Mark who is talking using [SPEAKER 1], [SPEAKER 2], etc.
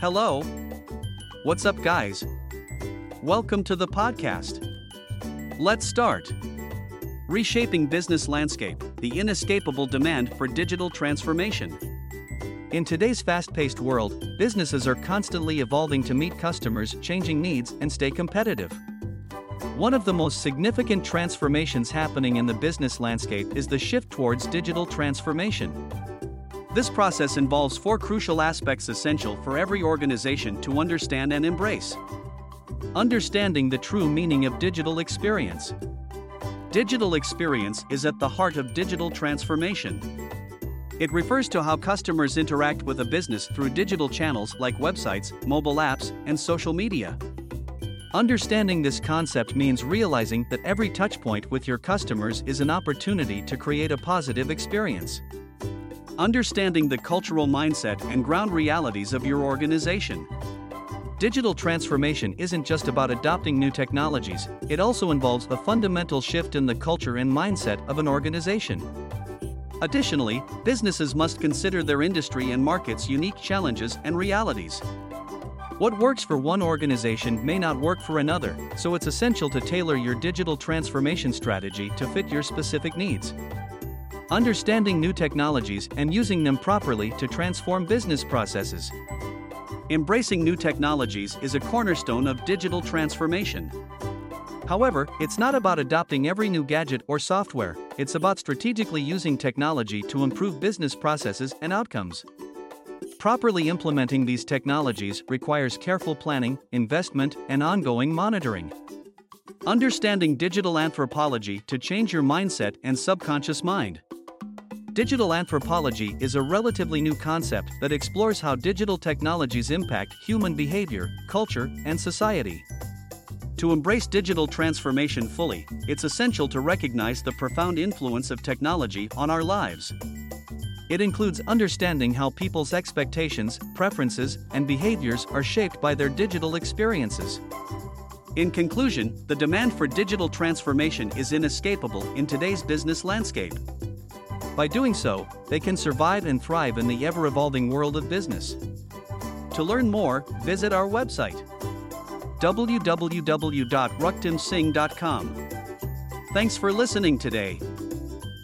[SPEAKER 1] Hello. What's up, guys? Welcome to the podcast. Let's start. Reshaping Business Landscape The Inescapable Demand for Digital Transformation. In today's fast paced world, businesses are constantly evolving to meet customers' changing needs and stay competitive. One of the most significant transformations happening in the business landscape is the shift towards digital transformation. This process involves four crucial aspects essential for every organization to understand and embrace. Understanding the true meaning of digital experience. Digital experience is at the heart of digital transformation. It refers to how customers interact with a business through digital channels like websites, mobile apps, and social media. Understanding this concept means realizing that every touchpoint with your customers is an opportunity to create a positive experience understanding the cultural mindset and ground realities of your organization. Digital transformation isn't just about adopting new technologies, it also involves a fundamental shift in the culture and mindset of an organization. Additionally, businesses must consider their industry and market's unique challenges and realities. What works for one organization may not work for another, so it's essential to tailor your digital transformation strategy to fit your specific needs understanding new technologies and using them properly to transform business processes. Embracing new technologies is a cornerstone of digital transformation. However, it's not about adopting every new gadget or software, it's about strategically using technology to improve business processes and outcomes. Properly implementing these technologies requires careful planning, investment, and ongoing monitoring. Understanding digital anthropology to change your mindset and subconscious mind. Digital anthropology is a relatively new concept that explores how digital technologies impact human behavior, culture, and society. To embrace digital transformation fully, it's essential to recognize the profound influence of technology on our lives. It includes understanding how people's expectations, preferences, and behaviors are shaped by their digital experiences. In conclusion, the demand for digital transformation is inescapable in today's business landscape. By doing so, they can survive and thrive in the ever evolving world of business. To learn more, visit our website www.raktimsingh.com. Thanks for listening today.